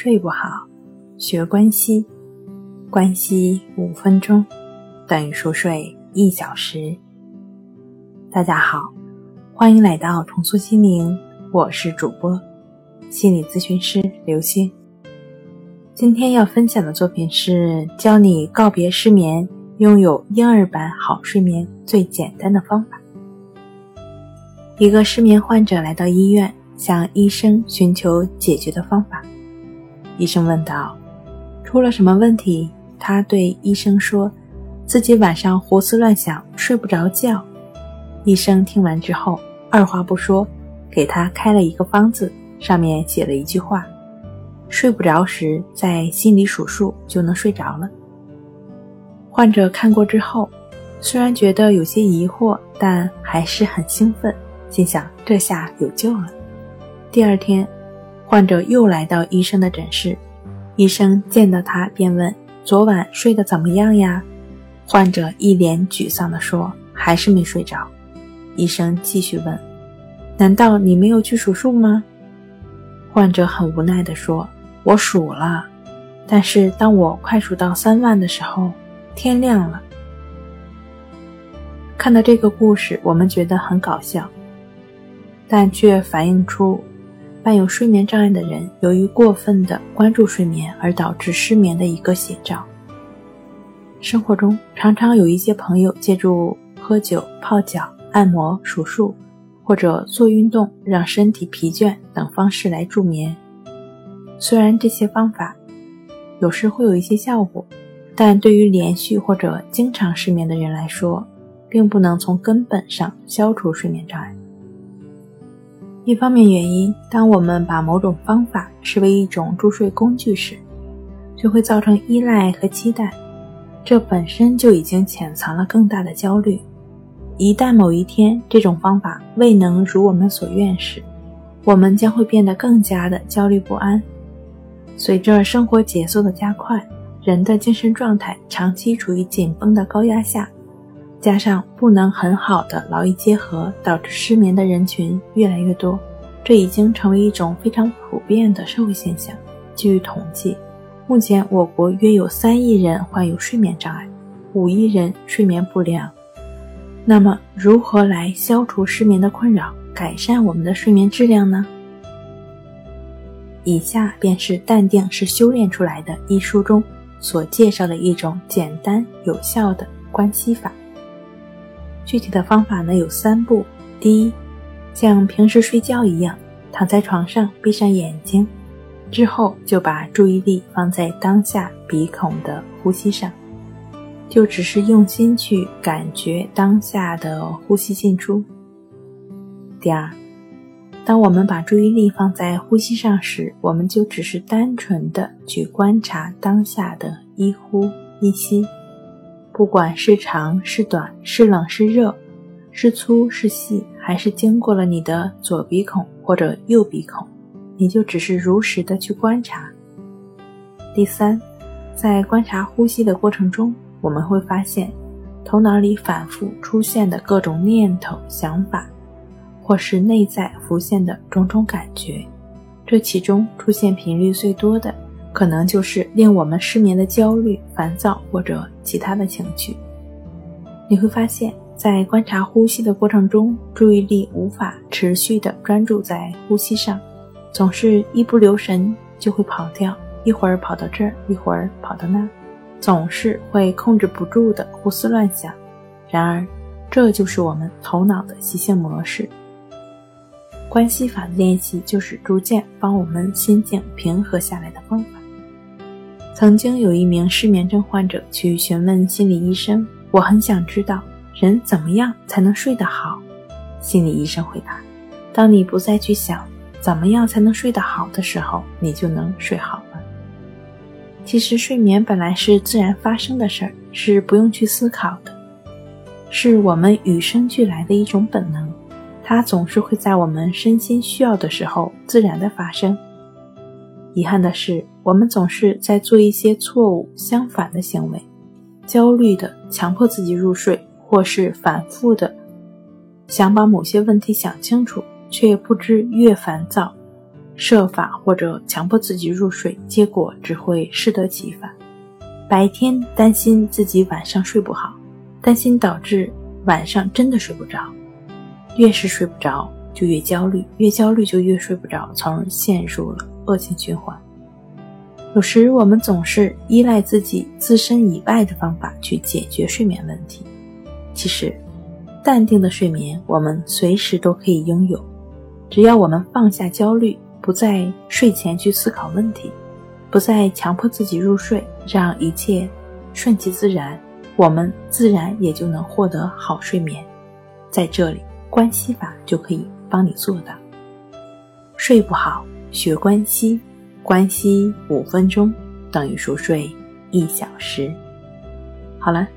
睡不好，学关西，关西五分钟等于熟睡一小时。大家好，欢迎来到重塑心灵，我是主播心理咨询师刘星。今天要分享的作品是教你告别失眠，拥有婴儿般好睡眠最简单的方法。一个失眠患者来到医院。向医生寻求解决的方法。医生问道：“出了什么问题？”他对医生说：“自己晚上胡思乱想，睡不着觉。”医生听完之后，二话不说，给他开了一个方子，上面写了一句话：“睡不着时，在心里数数就能睡着了。”患者看过之后，虽然觉得有些疑惑，但还是很兴奋，心想：“这下有救了。”第二天，患者又来到医生的诊室，医生见到他便问：“昨晚睡得怎么样呀？”患者一脸沮丧地说：“还是没睡着。”医生继续问：“难道你没有去数数吗？”患者很无奈地说：“我数了，但是当我快数到三万的时候，天亮了。”看到这个故事，我们觉得很搞笑，但却反映出。伴有睡眠障碍的人，由于过分的关注睡眠而导致失眠的一个写照。生活中常常有一些朋友借助喝酒、泡脚、按摩、数数，或者做运动让身体疲倦等方式来助眠。虽然这些方法有时会有一些效果，但对于连续或者经常失眠的人来说，并不能从根本上消除睡眠障碍。一方面原因，当我们把某种方法视为一种助睡工具时，就会造成依赖和期待，这本身就已经潜藏了更大的焦虑。一旦某一天这种方法未能如我们所愿时，我们将会变得更加的焦虑不安。随着生活节奏的加快，人的精神状态长期处于紧绷的高压下。加上不能很好的劳逸结合，导致失眠的人群越来越多，这已经成为一种非常普遍的社会现象。据统计，目前我国约有三亿人患有睡眠障碍，五亿人睡眠不良。那么，如何来消除失眠的困扰，改善我们的睡眠质量呢？以下便是《淡定是修炼出来的》一书中所介绍的一种简单有效的关系法。具体的方法呢有三步：第一，像平时睡觉一样，躺在床上，闭上眼睛，之后就把注意力放在当下鼻孔的呼吸上，就只是用心去感觉当下的呼吸进出。第二，当我们把注意力放在呼吸上时，我们就只是单纯的去观察当下的一呼一吸。不管是长是短，是冷是热，是粗是细，还是经过了你的左鼻孔或者右鼻孔，你就只是如实的去观察。第三，在观察呼吸的过程中，我们会发现头脑里反复出现的各种念头、想法，或是内在浮现的种种感觉，这其中出现频率最多的。可能就是令我们失眠的焦虑、烦躁或者其他的情绪。你会发现在观察呼吸的过程中，注意力无法持续的专注在呼吸上，总是一不留神就会跑掉，一会儿跑到这儿，一会儿跑到那，总是会控制不住的胡思乱想。然而，这就是我们头脑的习性模式。关系法的练习就是逐渐帮我们心境平和下来的方法。曾经有一名失眠症患者去询问心理医生：“我很想知道人怎么样才能睡得好。”心理医生回答：“当你不再去想怎么样才能睡得好的时候，你就能睡好了。”其实睡眠本来是自然发生的事儿，是不用去思考的，是我们与生俱来的一种本能，它总是会在我们身心需要的时候自然的发生。遗憾的是，我们总是在做一些错误相反的行为，焦虑的强迫自己入睡，或是反复的想把某些问题想清楚，却不知越烦躁，设法或者强迫自己入睡，结果只会适得其反。白天担心自己晚上睡不好，担心导致晚上真的睡不着，越是睡不着就越焦虑，越焦虑就越睡不着，从而陷入了恶性循环。有时我们总是依赖自己自身以外的方法去解决睡眠问题，其实，淡定的睡眠我们随时都可以拥有，只要我们放下焦虑，不在睡前去思考问题。不再强迫自己入睡，让一切顺其自然，我们自然也就能获得好睡眠。在这里，关系法就可以帮你做到。睡不好，学关系，关系五分钟等于熟睡一小时。好了，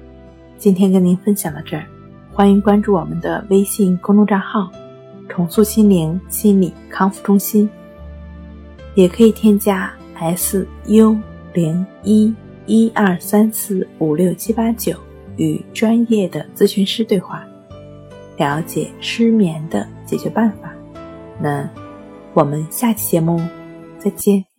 今天跟您分享到这儿，欢迎关注我们的微信公众账号“重塑心灵心理康复中心”，也可以添加。S U 零一一二三四五六七八九，与专业的咨询师对话，了解失眠的解决办法。那我们下期节目再见。